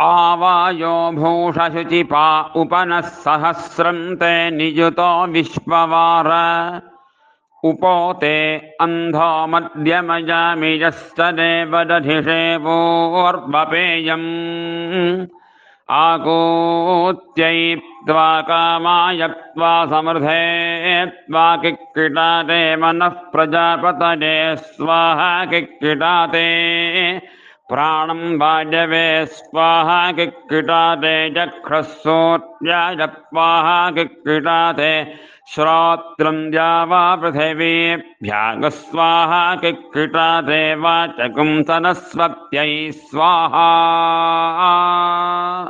आवायो भूषशुचिपा उपनः सहस्रं ते निजुतो विश्ववार। उपोते अन्धो मध्यमजामिजस्तदेव दधिषे पूर्वपेयम् आकूत्यैत्वा कामाय त्वा समृधे त्वा किक्किटाते मनः प्रजापतये। स्वाहा किक्किटाते। प्राणं वाजवे स्वाहा किक्किटाते चक्रस्सोत्याय किटाते किक्किटाते श्रोत्रं द्यावा पृथिवीभ्यागस्वाहा किक्किटाते वाचकुं सरस्वत्यै स्वाहा।